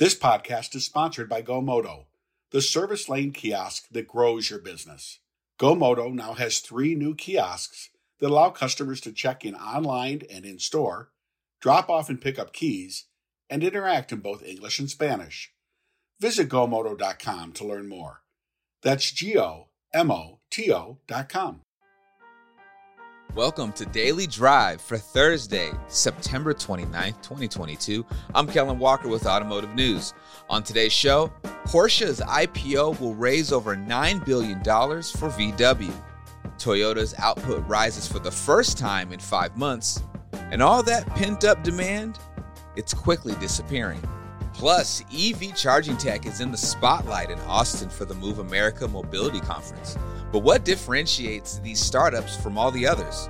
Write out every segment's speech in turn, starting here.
This podcast is sponsored by GoMoto, the service lane kiosk that grows your business. GoMoto now has three new kiosks that allow customers to check in online and in store, drop off and pick up keys, and interact in both English and Spanish. Visit GoMoto.com to learn more. That's G O M O T O.com. Welcome to Daily Drive for Thursday, September 29th, 2022. I'm Kellen Walker with Automotive News. On today's show, Porsche's IPO will raise over $9 billion for VW. Toyota's output rises for the first time in five months, and all that pent up demand, it's quickly disappearing. Plus, EV charging tech is in the spotlight in Austin for the Move America Mobility Conference. But what differentiates these startups from all the others?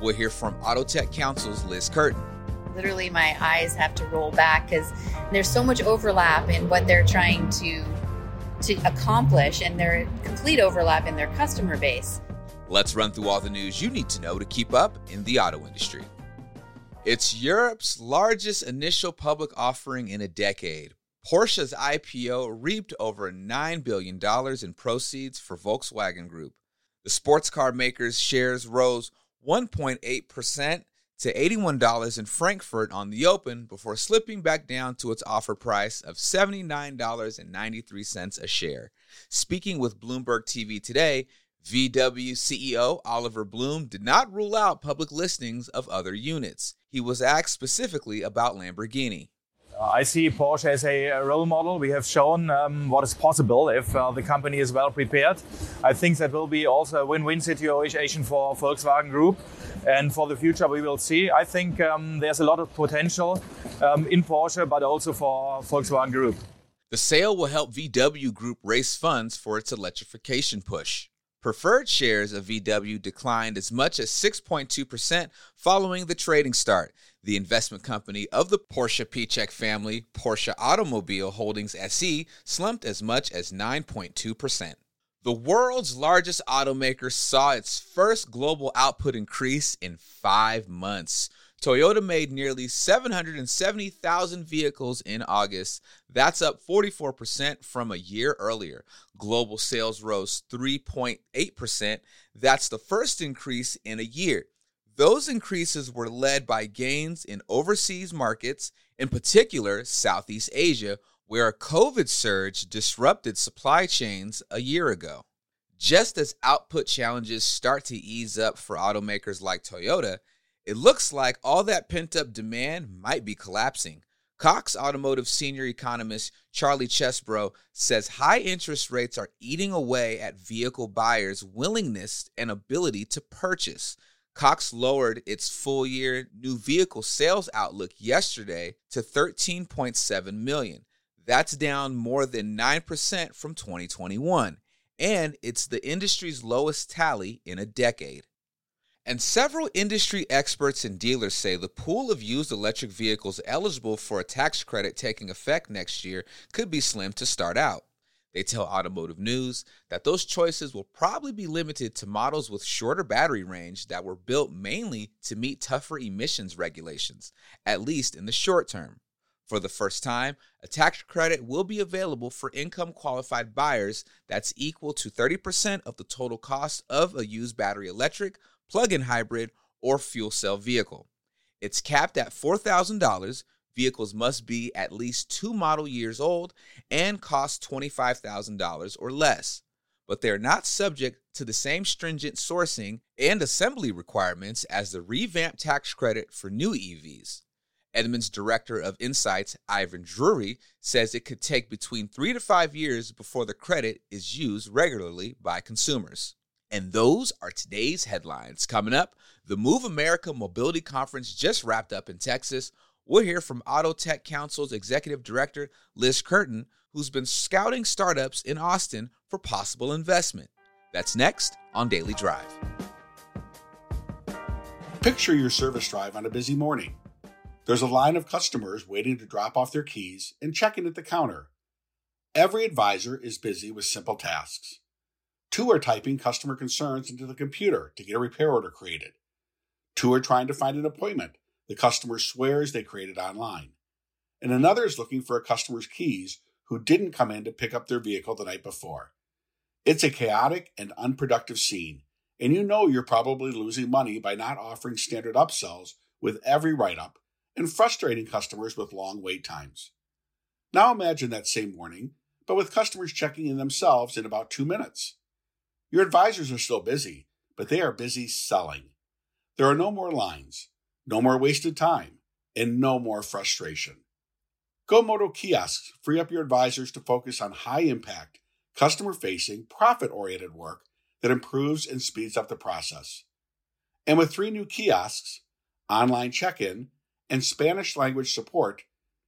We'll hear from Autotech Council's Liz Kerton. Literally, my eyes have to roll back because there's so much overlap in what they're trying to to accomplish, and their complete overlap in their customer base. Let's run through all the news you need to know to keep up in the auto industry. It's Europe's largest initial public offering in a decade. Porsche's IPO reaped over $9 billion in proceeds for Volkswagen Group. The sports car maker's shares rose 1.8% to $81 in Frankfurt on the open before slipping back down to its offer price of $79.93 a share. Speaking with Bloomberg TV today, VW CEO Oliver Blume did not rule out public listings of other units. He was asked specifically about Lamborghini. Uh, I see Porsche as a role model. We have shown um, what is possible if uh, the company is well prepared. I think that will be also a win-win situation for Volkswagen Group. And for the future, we will see. I think um, there's a lot of potential um, in Porsche, but also for Volkswagen Group. The sale will help VW Group raise funds for its electrification push. Preferred shares of VW declined as much as 6.2% following the trading start. The investment company of the Porsche Piëch family, Porsche Automobile Holdings SE, slumped as much as 9.2%. The world's largest automaker saw its first global output increase in five months. Toyota made nearly 770,000 vehicles in August. That's up 44% from a year earlier. Global sales rose 3.8%. That's the first increase in a year. Those increases were led by gains in overseas markets, in particular Southeast Asia, where a COVID surge disrupted supply chains a year ago. Just as output challenges start to ease up for automakers like Toyota, it looks like all that pent up demand might be collapsing. Cox Automotive senior economist Charlie Chesbrough says high interest rates are eating away at vehicle buyers' willingness and ability to purchase. Cox lowered its full year new vehicle sales outlook yesterday to 13.7 million. That's down more than 9% from 2021, and it's the industry's lowest tally in a decade. And several industry experts and dealers say the pool of used electric vehicles eligible for a tax credit taking effect next year could be slim to start out. They tell Automotive News that those choices will probably be limited to models with shorter battery range that were built mainly to meet tougher emissions regulations, at least in the short term. For the first time, a tax credit will be available for income qualified buyers that's equal to 30% of the total cost of a used battery electric plug in hybrid, or fuel cell vehicle. It's capped at $4,000. Vehicles must be at least two model years old and cost $25,000 or less. But they're not subject to the same stringent sourcing and assembly requirements as the revamped tax credit for new EVs. Edmunds Director of Insights, Ivan Drury, says it could take between three to five years before the credit is used regularly by consumers. And those are today's headlines. Coming up, the Move America Mobility Conference just wrapped up in Texas. We'll hear from Auto Tech Council's Executive Director, Liz Kerton, who's been scouting startups in Austin for possible investment. That's next on Daily Drive. Picture your service drive on a busy morning. There's a line of customers waiting to drop off their keys and check in at the counter. Every advisor is busy with simple tasks. Two are typing customer concerns into the computer to get a repair order created. Two are trying to find an appointment the customer swears they created online. and another is looking for a customer's keys who didn't come in to pick up their vehicle the night before. It's a chaotic and unproductive scene, and you know you're probably losing money by not offering standard upsells with every write up and frustrating customers with long wait times. Now imagine that same morning, but with customers checking in themselves in about two minutes. Your advisors are still busy, but they are busy selling. There are no more lines, no more wasted time, and no more frustration. GoMoto kiosks free up your advisors to focus on high impact, customer facing, profit oriented work that improves and speeds up the process. And with three new kiosks, online check in, and Spanish language support,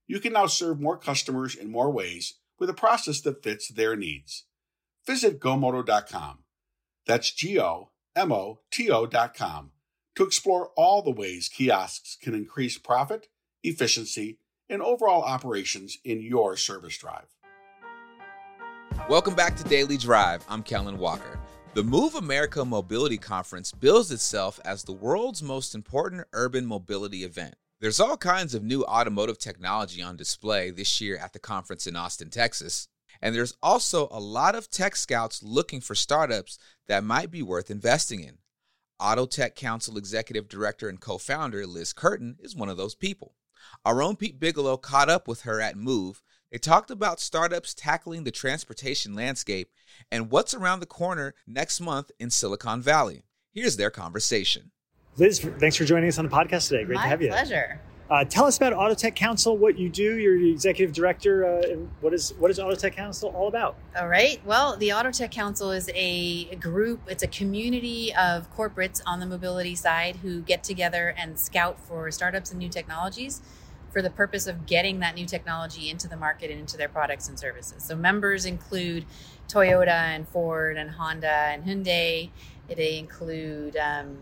you can now serve more customers in more ways with a process that fits their needs. Visit gomoto.com. That's G O M O T O.com to explore all the ways kiosks can increase profit, efficiency, and overall operations in your service drive. Welcome back to Daily Drive. I'm Kellen Walker. The Move America Mobility Conference bills itself as the world's most important urban mobility event. There's all kinds of new automotive technology on display this year at the conference in Austin, Texas. And there's also a lot of tech scouts looking for startups that might be worth investing in. Auto Tech Council Executive Director and co founder Liz Kerton is one of those people. Our own Pete Bigelow caught up with her at Move. They talked about startups tackling the transportation landscape and what's around the corner next month in Silicon Valley. Here's their conversation. Liz, thanks for joining us on the podcast today. Great My to have you. My pleasure. Uh, tell us about Autotech Council, what you do. You're the executive director. Uh, and what is what is Autotech Council all about? All right. Well, the Autotech Council is a group, it's a community of corporates on the mobility side who get together and scout for startups and new technologies for the purpose of getting that new technology into the market and into their products and services. So members include Toyota and Ford and Honda and Hyundai. They include um,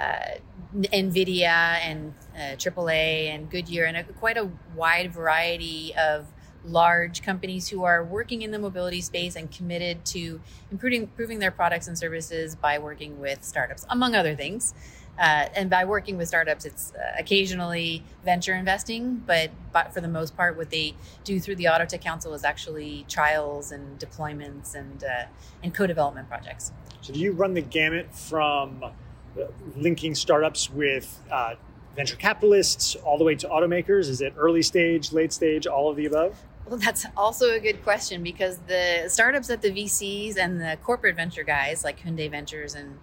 uh, NVIDIA and uh, AAA and Goodyear and a, quite a wide variety of large companies who are working in the mobility space and committed to improving, improving their products and services by working with startups, among other things. Uh, and by working with startups, it's uh, occasionally venture investing, but, but for the most part, what they do through the Auto Tech Council is actually trials and deployments and uh, and co-development projects. So, do you run the gamut from linking startups with uh, venture capitalists all the way to automakers? Is it early stage, late stage, all of the above? Well, that's also a good question because the startups at the VCs and the corporate venture guys like Hyundai Ventures and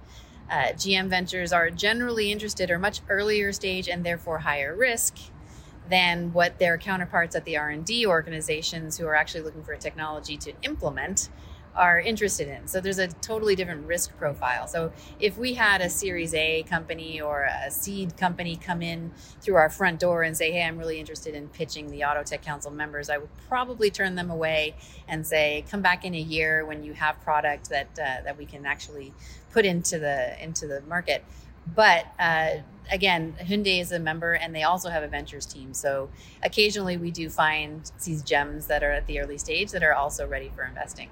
uh, GM Ventures are generally interested or much earlier stage and therefore higher risk than what their counterparts at the R&D organizations who are actually looking for a technology to implement are interested in. So there's a totally different risk profile. So if we had a Series A company or a seed company come in through our front door and say, "Hey, I'm really interested in pitching the Auto Tech Council members," I would probably turn them away and say, "Come back in a year when you have product that uh, that we can actually put into the into the market." But uh, again, Hyundai is a member and they also have a ventures team. So occasionally we do find these gems that are at the early stage that are also ready for investing.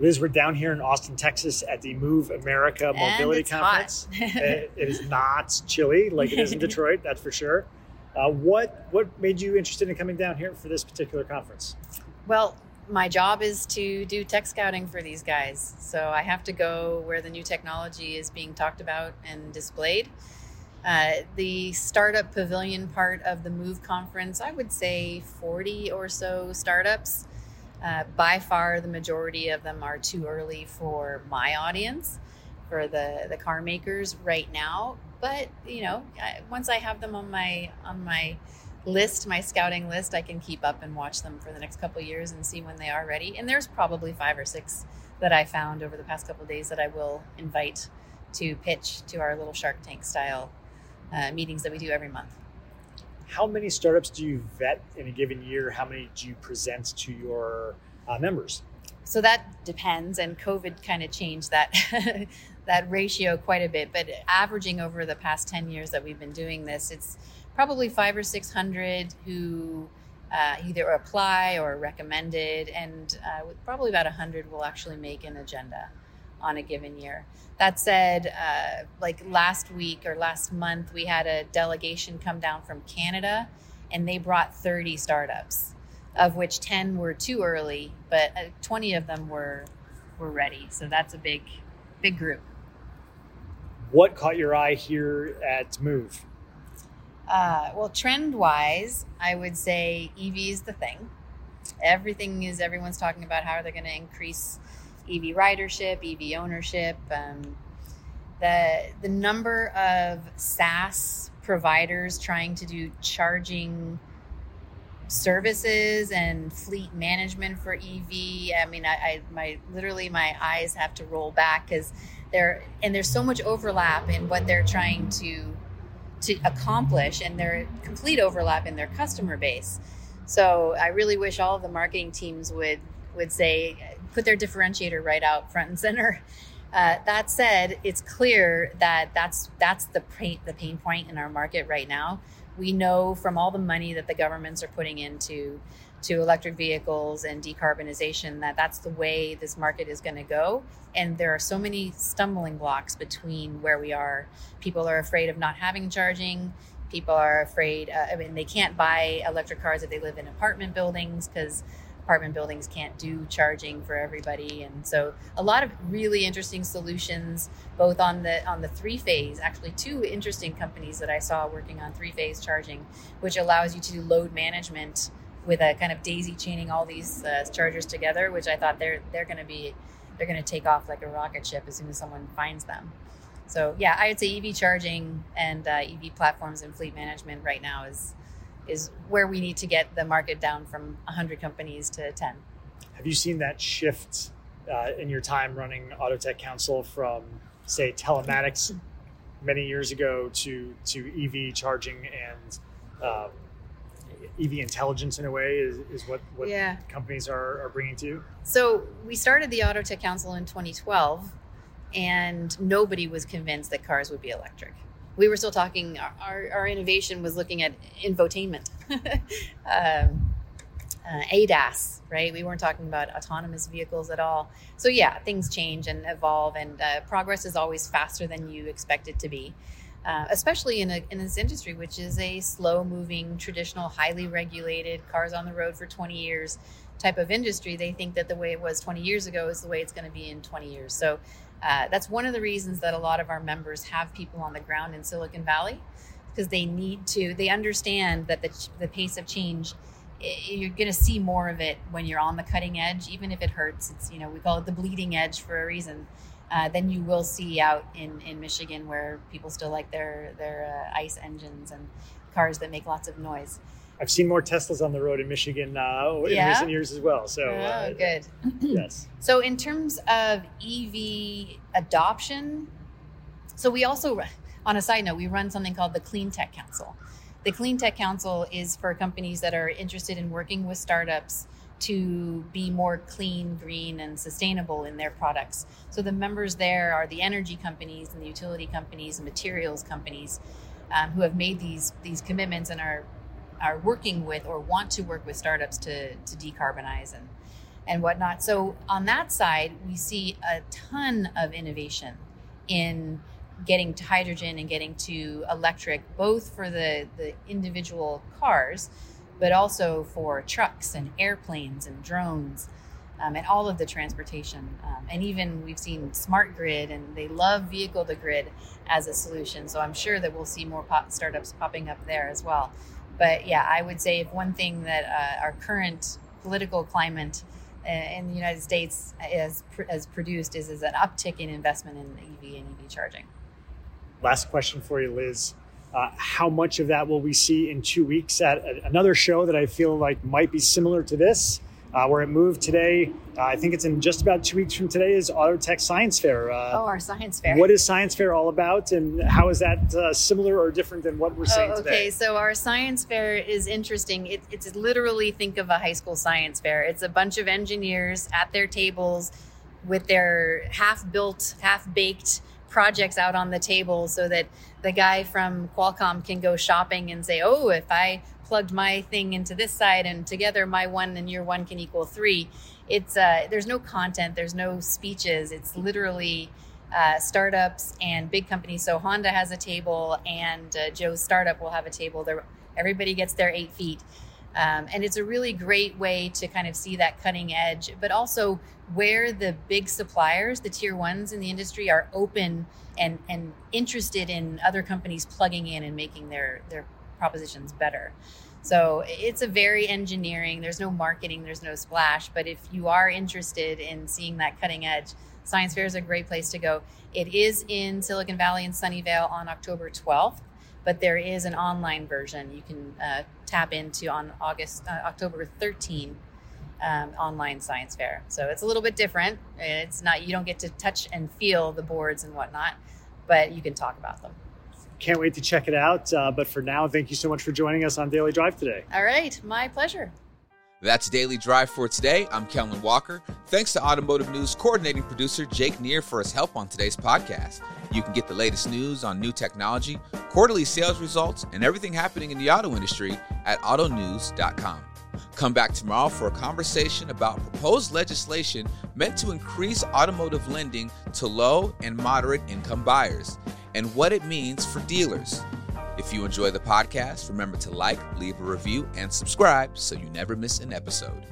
Liz, we're down here in Austin, Texas at the Move America Mobility Conference. it is not chilly like it is in Detroit, that's for sure. Uh, what what made you interested in coming down here for this particular conference? Well, my job is to do tech scouting for these guys. So I have to go where the new technology is being talked about and displayed. Uh, the startup pavilion part of the Move conference, I would say 40 or so startups. Uh, by far, the majority of them are too early for my audience, for the, the car makers right now. But you know, I, once I have them on my on my list, my scouting list, I can keep up and watch them for the next couple years and see when they are ready. And there's probably five or six that I found over the past couple days that I will invite to pitch to our little Shark Tank style uh, meetings that we do every month. How many startups do you vet in a given year? How many do you present to your uh, members? So that depends, and COVID kind of changed that that ratio quite a bit. But averaging over the past ten years that we've been doing this, it's probably five or six hundred who uh, either apply or recommended, and uh, probably about hundred will actually make an agenda on a given year. That said, uh, like last week or last month, we had a delegation come down from Canada and they brought 30 startups, of which 10 were too early, but uh, 20 of them were were ready. So that's a big big group. What caught your eye here at Move? Uh, well, trend wise, I would say EV is the thing. Everything is everyone's talking about how are they're going to increase EV ridership, EV ownership. Um, the the number of SaaS providers trying to do charging services and fleet management for EV. I mean, I, I my literally my eyes have to roll back because there and there's so much overlap in what they're trying to to accomplish and their complete overlap in their customer base. So I really wish all of the marketing teams would would say put their differentiator right out front and center. Uh, that said, it's clear that that's that's the pain, the pain point in our market right now. We know from all the money that the governments are putting into to electric vehicles and decarbonization that that's the way this market is going to go and there are so many stumbling blocks between where we are people are afraid of not having charging people are afraid uh, i mean they can't buy electric cars if they live in apartment buildings because apartment buildings can't do charging for everybody and so a lot of really interesting solutions both on the on the three phase actually two interesting companies that i saw working on three phase charging which allows you to do load management with a kind of daisy chaining all these uh, chargers together, which I thought they're they're going to be they're going to take off like a rocket ship as soon as someone finds them. So yeah, I would say EV charging and uh, EV platforms and fleet management right now is is where we need to get the market down from 100 companies to 10. Have you seen that shift uh, in your time running Autotech Council from say telematics many years ago to to EV charging and um, EV intelligence in a way is, is what, what yeah. companies are, are bringing to you? So we started the Auto Tech Council in 2012 and nobody was convinced that cars would be electric. We were still talking, our, our innovation was looking at infotainment, um, uh, ADAS, right? We weren't talking about autonomous vehicles at all. So, yeah, things change and evolve, and uh, progress is always faster than you expect it to be uh, especially in, a, in this industry, which is a slow moving, traditional, highly regulated, cars on the road for 20 years type of industry. They think that the way it was 20 years ago is the way it's going to be in 20 years. So uh, that's one of the reasons that a lot of our members have people on the ground in Silicon Valley because they need to, they understand that the, the pace of change you're going to see more of it when you're on the cutting edge even if it hurts it's you know we call it the bleeding edge for a reason uh, than you will see out in, in Michigan, where people still like their their uh, ICE engines and cars that make lots of noise. I've seen more Teslas on the road in Michigan uh, in yeah? recent years as well. So oh, uh, good. yes. So in terms of EV adoption, so we also, on a side note, we run something called the Clean Tech Council. The Clean Tech Council is for companies that are interested in working with startups to be more clean, green, and sustainable in their products. So the members there are the energy companies and the utility companies and materials companies um, who have made these these commitments and are are working with or want to work with startups to to decarbonize and and whatnot. So on that side, we see a ton of innovation in getting to hydrogen and getting to electric, both for the the individual cars but also for trucks and airplanes and drones um, and all of the transportation. Um, and even we've seen smart grid, and they love vehicle to grid as a solution. So I'm sure that we'll see more pop startups popping up there as well. But yeah, I would say if one thing that uh, our current political climate uh, in the United States has, has produced is, is an uptick in investment in EV and EV charging. Last question for you, Liz. Uh, how much of that will we see in two weeks at another show that I feel like might be similar to this? Uh, where it moved today, uh, I think it's in just about two weeks from today, is Autotech Science Fair. Uh, oh, our Science Fair. What is Science Fair all about, and how is that uh, similar or different than what we're saying oh, okay. today? Okay, so our Science Fair is interesting. It, it's literally think of a high school science fair. It's a bunch of engineers at their tables with their half built, half baked projects out on the table so that the guy from Qualcomm can go shopping and say, oh, if I plugged my thing into this side and together my one and your one can equal three. It's uh, there's no content, there's no speeches. It's literally uh, startups and big companies. So Honda has a table, and uh, Joe's startup will have a table. They're Everybody gets their eight feet. Um, and it's a really great way to kind of see that cutting edge, but also where the big suppliers, the tier ones in the industry, are open and, and interested in other companies plugging in and making their, their propositions better. So it's a very engineering, there's no marketing, there's no splash. But if you are interested in seeing that cutting edge, Science Fair is a great place to go. It is in Silicon Valley and Sunnyvale on October 12th but there is an online version you can uh, tap into on August, uh, October 13th. um, online science fair. So it's a little bit different. It's not, you don't get to touch and feel the boards and whatnot, but you can talk about them. Can't wait to check it out. Uh, but for now, thank you so much for joining us on Daily Drive today. All right, my pleasure. That's Daily Drive for today. I'm Kellen Walker. Thanks to Automotive News coordinating producer Jake Neer for his help on today's podcast. You can get the latest news on new technology, quarterly sales results, and everything happening in the auto industry at autonews.com. Come back tomorrow for a conversation about proposed legislation meant to increase automotive lending to low and moderate income buyers and what it means for dealers. If you enjoy the podcast, remember to like, leave a review, and subscribe so you never miss an episode.